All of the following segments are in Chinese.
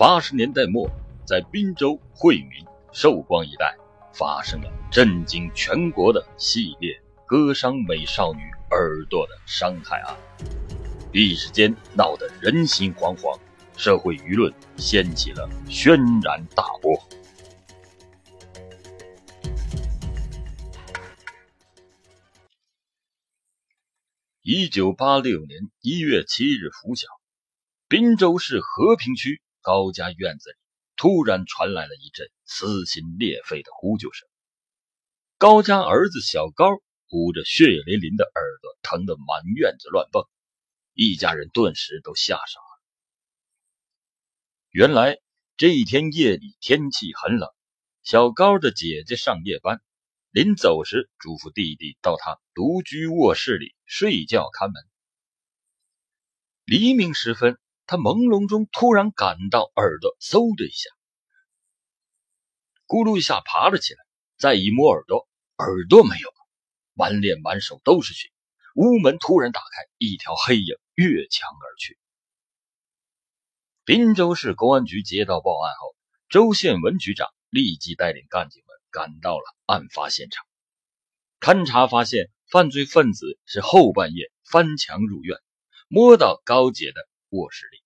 八十年代末，在滨州、惠民、寿光一带，发生了震惊全国的系列割伤美少女耳朵的伤害案，一时间闹得人心惶惶，社会舆论掀起了轩然大波。一九八六年一月七日拂晓，滨州市和平区。高家院子里突然传来了一阵撕心裂肺的呼救声。高家儿子小高捂着血淋淋的耳朵，疼得满院子乱蹦，一家人顿时都吓傻了。原来这一天夜里天气很冷，小高的姐姐上夜班，临走时嘱咐弟弟到他独居卧室里睡觉看门。黎明时分。他朦胧中突然感到耳朵嗖的一下，咕噜一下爬了起来，再一摸耳朵，耳朵没有了，满脸满手都是血。屋门突然打开，一条黑影越墙而去。滨州市公安局接到报案后，周宪文局长立即带领干警们赶到了案发现场。勘查发现，犯罪分子是后半夜翻墙入院，摸到高姐的卧室里。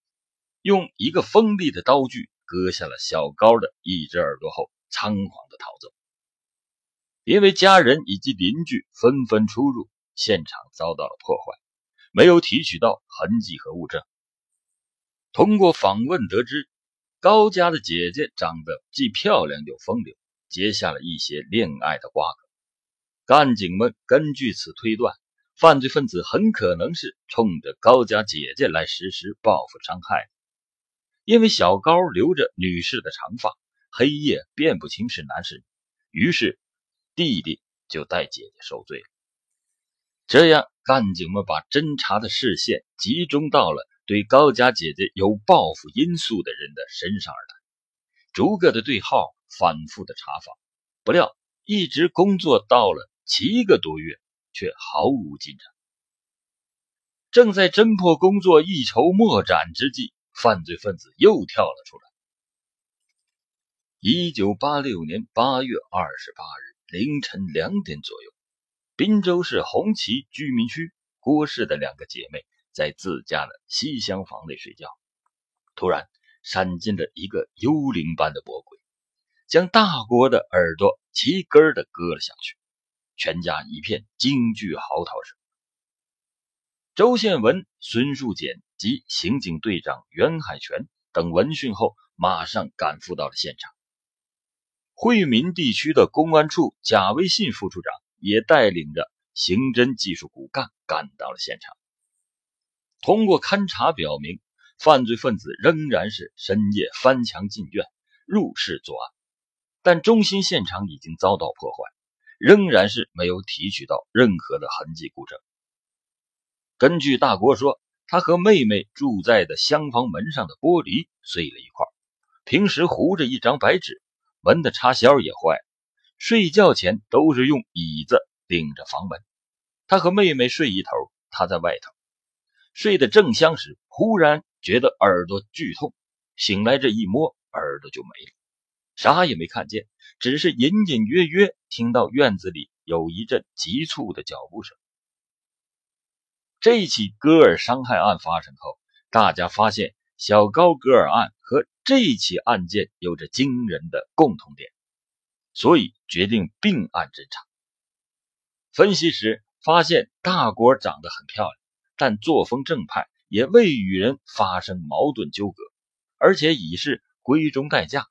用一个锋利的刀具割下了小高的一只耳朵后，仓皇的逃走。因为家人以及邻居纷纷出入，现场遭到了破坏，没有提取到痕迹和物证。通过访问得知，高家的姐姐长得既漂亮又风流，结下了一些恋爱的瓜葛。干警们根据此推断，犯罪分子很可能是冲着高家姐姐来实施报复伤害的。因为小高留着女士的长发，黑夜辨不清是男是女，于是弟弟就带姐姐受罪了。这样，干警们把侦查的视线集中到了对高家姐姐有报复因素的人的身上而来，逐个的对号，反复的查访。不料，一直工作到了七个多月，却毫无进展。正在侦破工作一筹莫展之际。犯罪分子又跳了出来。一九八六年八月二十八日凌晨两点左右，滨州市红旗居民区郭氏的两个姐妹在自家的西厢房内睡觉，突然闪进了一个幽灵般的魔鬼，将大郭的耳朵齐根的割了下去，全家一片惊惧嚎啕声。周宪文、孙树简。及刑警队长袁海泉等闻讯后，马上赶赴到了现场。惠民地区的公安处贾维信副处长也带领着刑侦技术骨干赶到了现场。通过勘查表明，犯罪分子仍然是深夜翻墙进院、入室作案，但中心现场已经遭到破坏，仍然是没有提取到任何的痕迹物证。根据大国说。他和妹妹住在的厢房门上的玻璃碎了一块，平时糊着一张白纸，门的插销也坏了。睡觉前都是用椅子顶着房门。他和妹妹睡一头，他在外头睡得正香时，忽然觉得耳朵剧痛，醒来这一摸，耳朵就没了，啥也没看见，只是隐隐约约听到院子里有一阵急促的脚步声。这起割耳伤害案发生后，大家发现小高戈尔案和这起案件有着惊人的共同点，所以决定并案侦查。分析时发现，大果长得很漂亮，但作风正派，也未与人发生矛盾纠葛，而且已是闺中待嫁。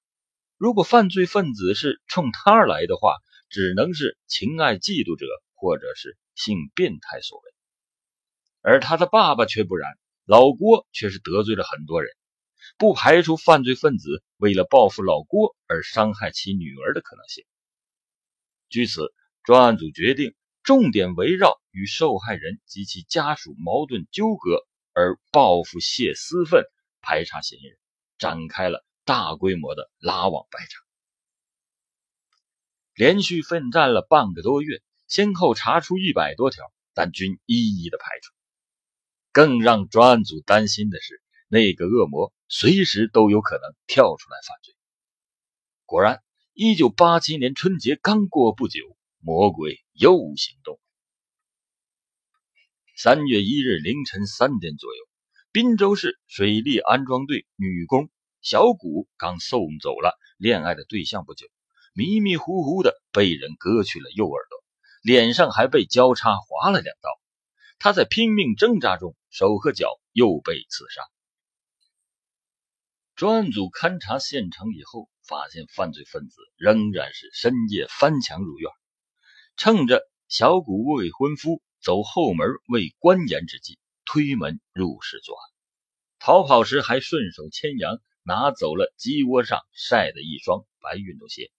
如果犯罪分子是冲她来的话，只能是情爱嫉妒者，或者是性变态所为。而他的爸爸却不然，老郭却是得罪了很多人，不排除犯罪分子为了报复老郭而伤害其女儿的可能性。据此，专案组决定重点围绕与受害人及其家属矛盾纠葛而报复泄私愤，排查嫌疑人，展开了大规模的拉网排查。连续奋战了半个多月，先后查出一百多条，但均一一的排除。更让专案组担心的是，那个恶魔随时都有可能跳出来犯罪。果然，一九八七年春节刚过不久，魔鬼又行动。三月一日凌晨三点左右，滨州市水利安装队女工小谷刚送走了恋爱的对象不久，迷迷糊糊的被人割去了右耳朵，脸上还被交叉划了两刀。她在拼命挣扎中，手和脚又被刺伤。专案组勘察现场以后，发现犯罪分子仍然是深夜翻墙入院，趁着小谷未婚夫走后门未关严之际，推门入室作案。逃跑时还顺手牵羊拿走了鸡窝上晒的一双白运动鞋。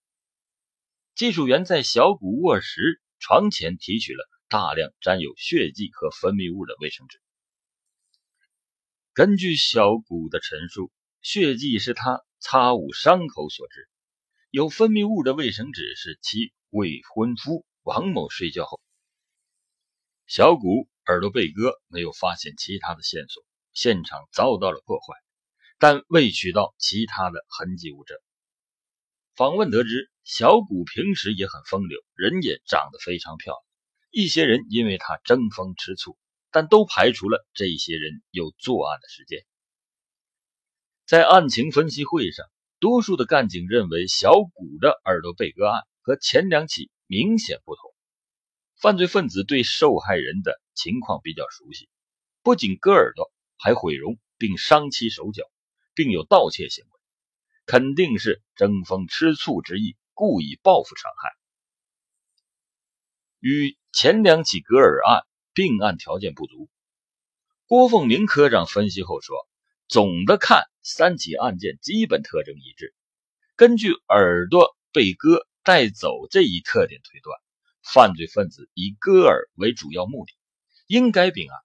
技术员在小谷卧室床前提取了大量沾有血迹和分泌物的卫生纸。根据小谷的陈述。血迹是他擦捂伤口所致，有分泌物的卫生纸是其未婚夫王某睡觉后。小谷耳朵被割，没有发现其他的线索，现场遭到了破坏，但未取到其他的痕迹物证。访问得知，小谷平时也很风流，人也长得非常漂亮。一些人因为他争风吃醋，但都排除了这些人有作案的时间。在案情分析会上，多数的干警认为小谷的耳朵被割案和前两起明显不同。犯罪分子对受害人的情况比较熟悉，不仅割耳朵，还毁容并伤其手脚，并有盗窃行为，肯定是争风吃醋之意，故意报复伤害。与前两起割耳案并案条件不足。郭凤鸣科长分析后说。总的看，三起案件基本特征一致。根据耳朵被割带走这一特点推断，犯罪分子以割耳为主要目的，应该并案。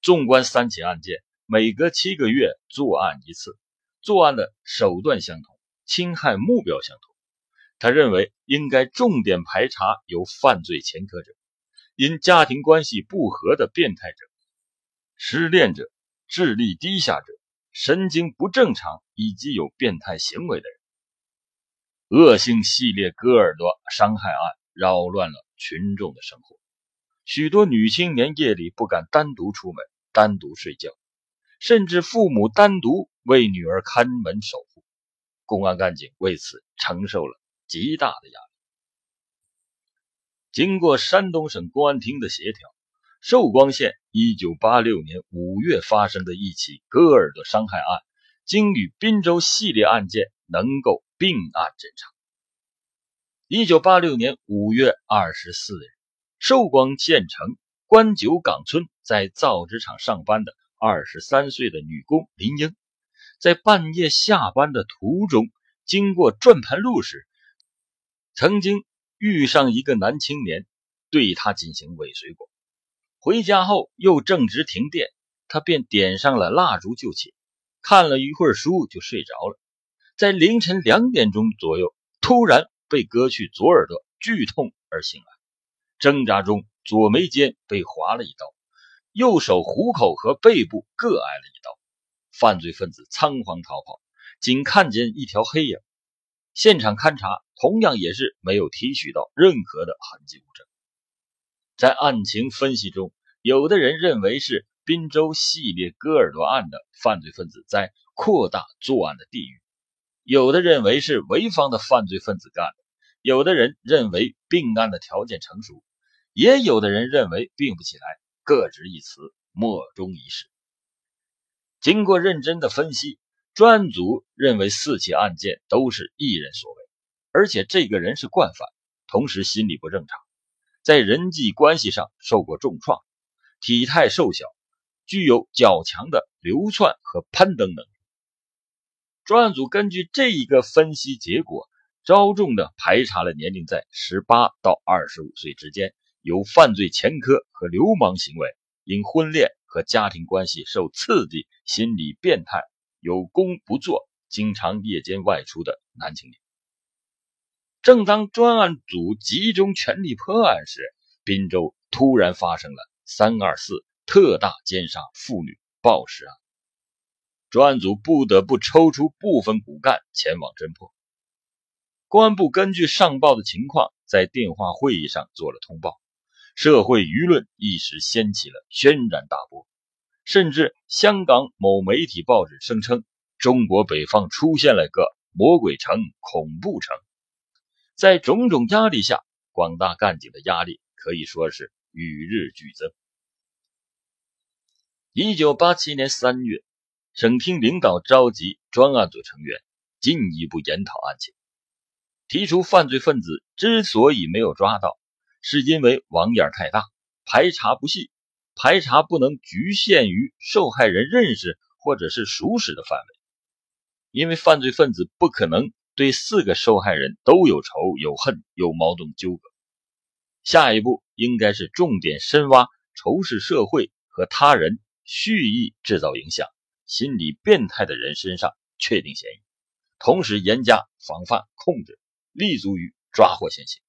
纵观三起案件，每隔七个月作案一次，作案的手段相同，侵害目标相同。他认为应该重点排查有犯罪前科者、因家庭关系不和的变态者、失恋者。智力低下者、神经不正常以及有变态行为的人，恶性系列割耳朵伤害案扰乱了群众的生活。许多女青年夜里不敢单独出门、单独睡觉，甚至父母单独为女儿看门守护。公安干警为此承受了极大的压力。经过山东省公安厅的协调。寿光县1986年5月发生的一起割耳朵伤害案，经与滨州系列案件能够并案侦查。1986年5月24日，寿光县城关九岗村在造纸厂上班的23岁的女工林英，在半夜下班的途中，经过转盘路时，曾经遇上一个男青年，对他进行尾随过。回家后又正值停电，他便点上了蜡烛就寝，看了一会儿书就睡着了。在凌晨两点钟左右，突然被割去左耳朵，剧痛而醒来。挣扎中，左眉间被划了一刀，右手虎口和背部各挨了一刀。犯罪分子仓皇逃跑，仅看见一条黑影。现场勘查同样也是没有提取到任何的痕迹物证。在案情分析中，有的人认为是滨州系列割耳朵案的犯罪分子在扩大作案的地域，有的认为是潍坊的犯罪分子干的，有的人认为并案的条件成熟，也有的人认为并不起来，各执一词，莫衷一是。经过认真的分析，专案组认为四起案件都是一人所为，而且这个人是惯犯，同时心理不正常，在人际关系上受过重创。体态瘦小，具有较强的流窜和攀登能力。专案组根据这一个分析结果，着重的排查了年龄在十八到二十五岁之间，有犯罪前科和流氓行为，因婚恋和家庭关系受刺激，心理变态，有功不做，经常夜间外出的男青年。正当专案组集中全力破案时，滨州突然发生了。三二四特大奸杀妇女暴尸案。专案组不得不抽出部分骨干前往侦破。公安部根据上报的情况，在电话会议上做了通报，社会舆论一时掀起了轩然大波，甚至香港某媒体报纸声称，中国北方出现了个魔鬼城、恐怖城。在种种压力下，广大干警的压力可以说是与日俱增。一九八七年三月，省厅领导召集专案组成员进一步研讨案情，提出犯罪分子之所以没有抓到，是因为网眼太大，排查不细，排查不能局限于受害人认识或者是熟识的范围，因为犯罪分子不可能对四个受害人都有仇有恨有矛盾纠葛。下一步应该是重点深挖仇视社会和他人。蓄意制造影响、心理变态的人身上确定嫌疑，同时严加防范控制，立足于抓获现行。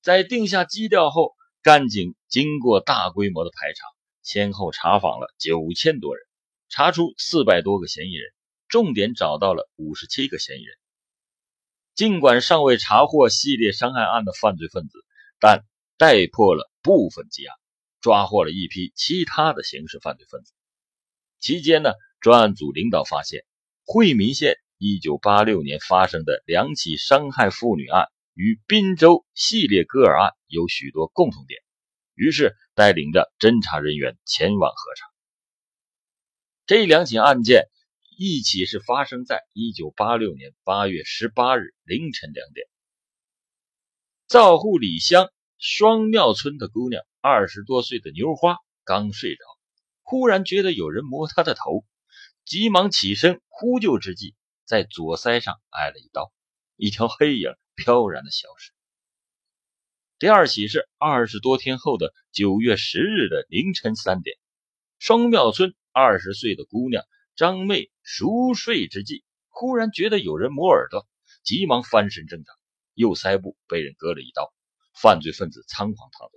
在定下基调后，干警经过大规模的排查，先后查访了九千多人，查出四百多个嫌疑人，重点找到了五十七个嫌疑人。尽管尚未查获系列伤害案的犯罪分子，但带破了部分积案。抓获了一批其他的刑事犯罪分子。期间呢，专案组领导发现，惠民县1986年发生的两起伤害妇女案与滨州系列割耳案有许多共同点，于是带领着侦查人员前往核查。这两起案件，一起是发生在1986年8月18日凌晨两点，灶户里乡双庙村的姑娘。二十多岁的牛花刚睡着，忽然觉得有人摸她的头，急忙起身呼救之际，在左腮上挨了一刀，一条黑影飘然的消失。第二起是二十多天后的九月十日的凌晨三点，双庙村二十岁的姑娘张妹熟睡之际，忽然觉得有人摸耳朵，急忙翻身挣扎，右腮部被人割了一刀，犯罪分子仓皇逃走。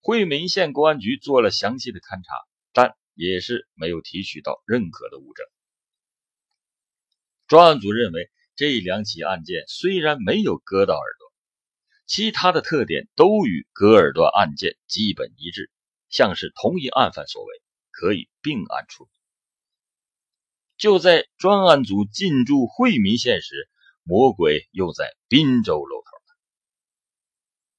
惠民县公安局做了详细的勘查，但也是没有提取到任何的物证。专案组认为，这两起案件虽然没有割到耳朵，其他的特点都与割耳朵案件基本一致，像是同一案犯所为，可以并案处理。就在专案组进驻惠民县时，魔鬼又在滨州露头了。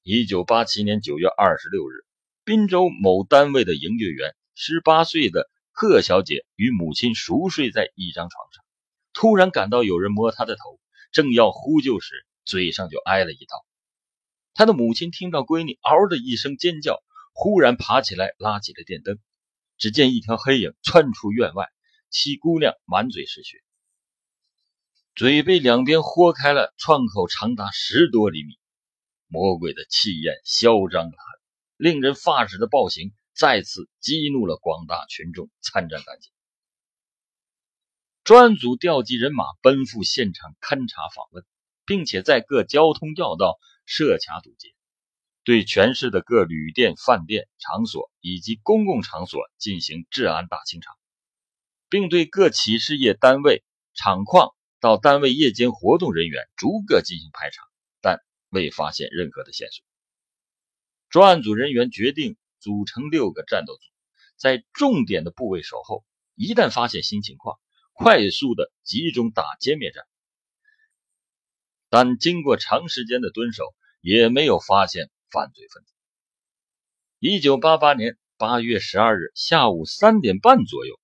一九八七年九月二十六日。滨州某单位的营业员，十八岁的贺小姐与母亲熟睡在一张床上，突然感到有人摸她的头，正要呼救时，嘴上就挨了一刀。她的母亲听到闺女嗷的一声尖叫，忽然爬起来拉起了电灯，只见一条黑影窜出院外，七姑娘满嘴是血，嘴被两边豁开了，创口长达十多厘米，魔鬼的气焰嚣张了。令人发指的暴行再次激怒了广大群众参战干警。专案组调集人马奔赴现场勘查访问，并且在各交通要道设卡堵截，对全市的各旅店、饭店场所以及公共场所进行治安大清查，并对各企事业单位、厂矿到单位夜间活动人员逐个进行排查，但未发现任何的线索。专案组人员决定组成六个战斗组，在重点的部位守候，一旦发现新情况，快速的集中打歼灭战。但经过长时间的蹲守，也没有发现犯罪分子。一九八八年八月十二日下午三点半左右，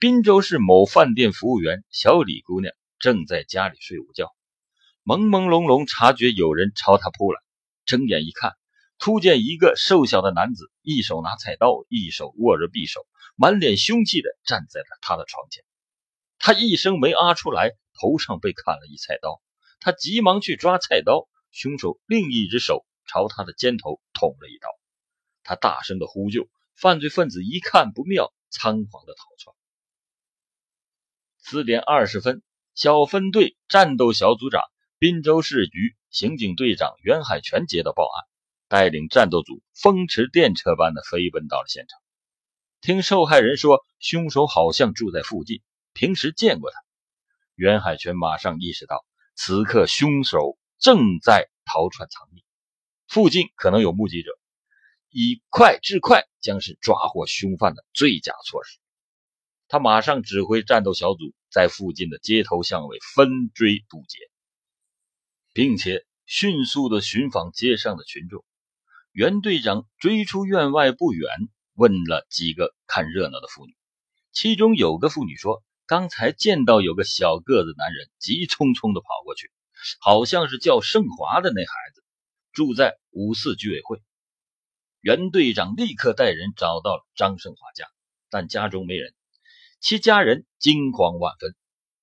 滨州市某饭店服务员小李姑娘正在家里睡午觉，朦朦胧胧察觉有人朝她扑来，睁眼一看。突见一个瘦小的男子，一手拿菜刀，一手握着匕首，满脸凶气的站在了他的床前。他一声没啊出来，头上被砍了一菜刀。他急忙去抓菜刀，凶手另一只手朝他的肩头捅了一刀。他大声的呼救，犯罪分子一看不妙，仓皇的逃窜。四点二十分，小分队战斗小组长、滨州市局刑警队长袁海泉接到报案。带领战斗组风驰电掣般的飞奔到了现场。听受害人说，凶手好像住在附近，平时见过他。袁海泉马上意识到，此刻凶手正在逃窜藏匿，附近可能有目击者，以快制快将是抓获凶犯的最佳措施。他马上指挥战斗小组在附近的街头巷尾分追堵截，并且迅速的寻访街上的群众。袁队长追出院外不远，问了几个看热闹的妇女，其中有个妇女说。刚才见到有个小个子男人急匆匆地跑过去，好像是叫盛华的那孩子，住在五四居委会。袁队长立刻带人找到了张盛华家，但家中没人，其家人惊慌万分，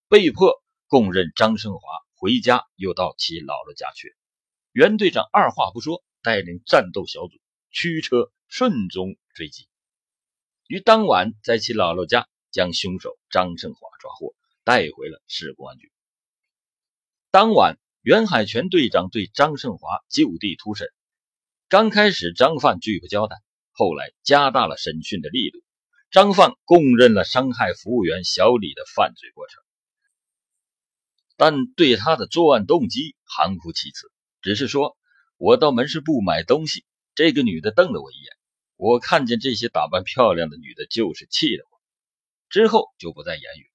被迫供认张胜华回家又到其姥姥家去。袁队长二话不说，带领战斗小组驱车顺踪追击，于当晚在其姥姥家。将凶手张胜华抓获，带回了市公安局。当晚，袁海泉队长对张胜华就地突审。刚开始，张范拒不交代，后来加大了审讯的力度。张范供认了伤害服务员小李的犯罪过程，但对他的作案动机含糊其辞，只是说：“我到门市部买东西，这个女的瞪了我一眼，我看见这些打扮漂亮的女的，就是气得我。”之后就不再言语。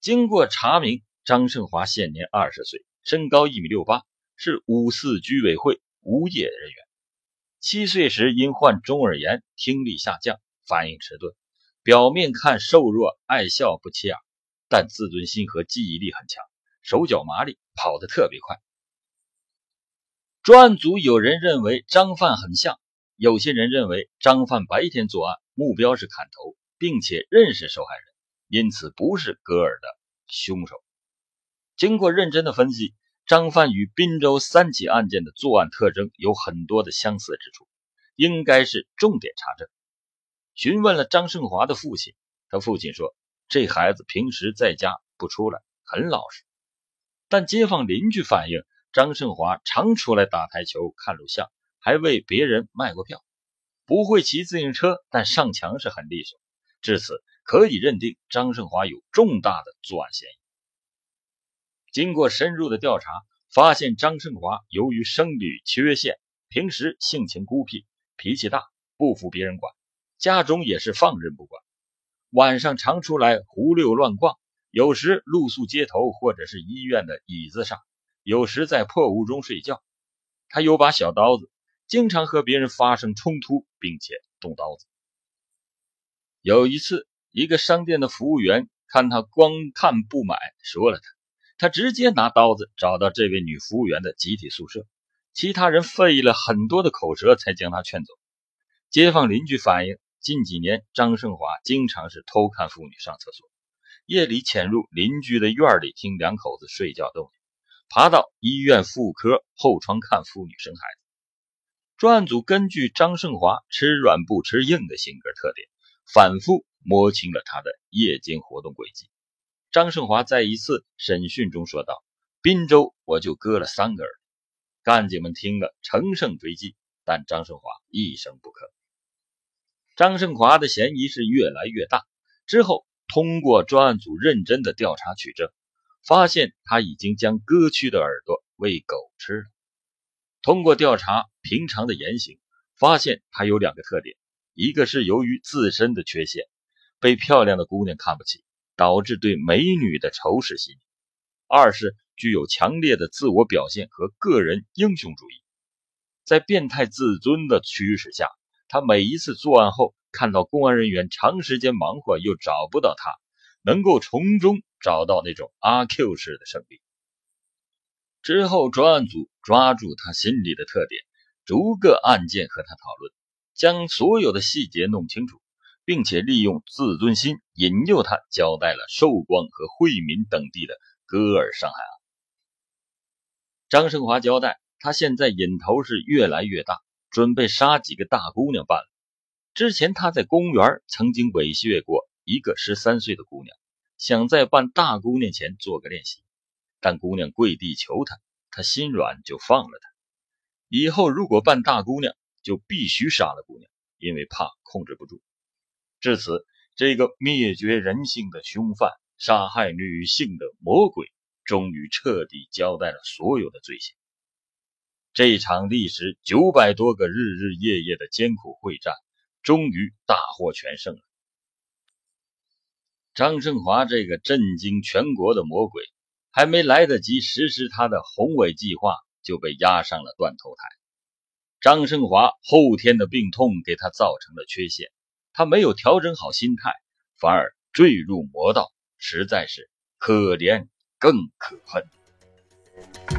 经过查明，张胜华现年二十岁，身高一米六八，是五四居委会无业人员。七岁时因患中耳炎，听力下降，反应迟钝。表面看瘦弱，爱笑不起眼，但自尊心和记忆力很强，手脚麻利，跑得特别快。专案组有人认为张范很像，有些人认为张范白天作案，目标是砍头。并且认识受害人，因此不是戈尔的凶手。经过认真的分析，张范与滨州三起案件的作案特征有很多的相似之处，应该是重点查证。询问了张胜华的父亲，他父亲说：“这孩子平时在家不出来，很老实。”但街坊邻居反映，张胜华常出来打台球、看录像，还为别人卖过票。不会骑自行车，但上墙是很利索。至此，可以认定张胜华有重大的作案嫌疑。经过深入的调查，发现张胜华由于生理缺陷，平时性情孤僻，脾气大，不服别人管，家中也是放任不管。晚上常出来胡溜乱逛，有时露宿街头或者是医院的椅子上，有时在破屋中睡觉。他有把小刀子，经常和别人发生冲突，并且动刀子。有一次，一个商店的服务员看他光看不买，说了他，他直接拿刀子找到这位女服务员的集体宿舍，其他人费了很多的口舌才将他劝走。街坊邻居反映，近几年张胜华经常是偷看妇女上厕所，夜里潜入邻居的院里听两口子睡觉动静，爬到医院妇科后窗看妇女生孩子。专案组根据张胜华吃软不吃硬的性格特点。反复摸清了他的夜间活动轨迹。张胜华在一次审讯中说道：“滨州我就割了三个耳。”干警们听了，乘胜追击，但张胜华一声不吭。张胜华的嫌疑是越来越大。之后，通过专案组认真的调查取证，发现他已经将割去的耳朵喂狗吃了。通过调查平常的言行，发现他有两个特点。一个是由于自身的缺陷，被漂亮的姑娘看不起，导致对美女的仇视心理；二是具有强烈的自我表现和个人英雄主义，在变态自尊的驱使下，他每一次作案后，看到公安人员长时间忙活又找不到他，能够从中找到那种阿 Q 式的胜利。之后，专案组抓住他心理的特点，逐个案件和他讨论。将所有的细节弄清楚，并且利用自尊心引诱他交代了寿光和惠民等地的割耳伤害案。张胜华交代，他现在瘾头是越来越大，准备杀几个大姑娘办了。之前他在公园曾经猥亵过一个十三岁的姑娘，想在扮大姑娘前做个练习，但姑娘跪地求他，他心软就放了她。以后如果扮大姑娘，就必须杀了姑娘，因为怕控制不住。至此，这个灭绝人性的凶犯、杀害女性的魔鬼，终于彻底交代了所有的罪行。这场历时九百多个日日夜夜的艰苦会战，终于大获全胜了。张胜华这个震惊全国的魔鬼，还没来得及实施他的宏伟计划，就被押上了断头台。张胜华后天的病痛给他造成了缺陷，他没有调整好心态，反而坠入魔道，实在是可怜更可恨。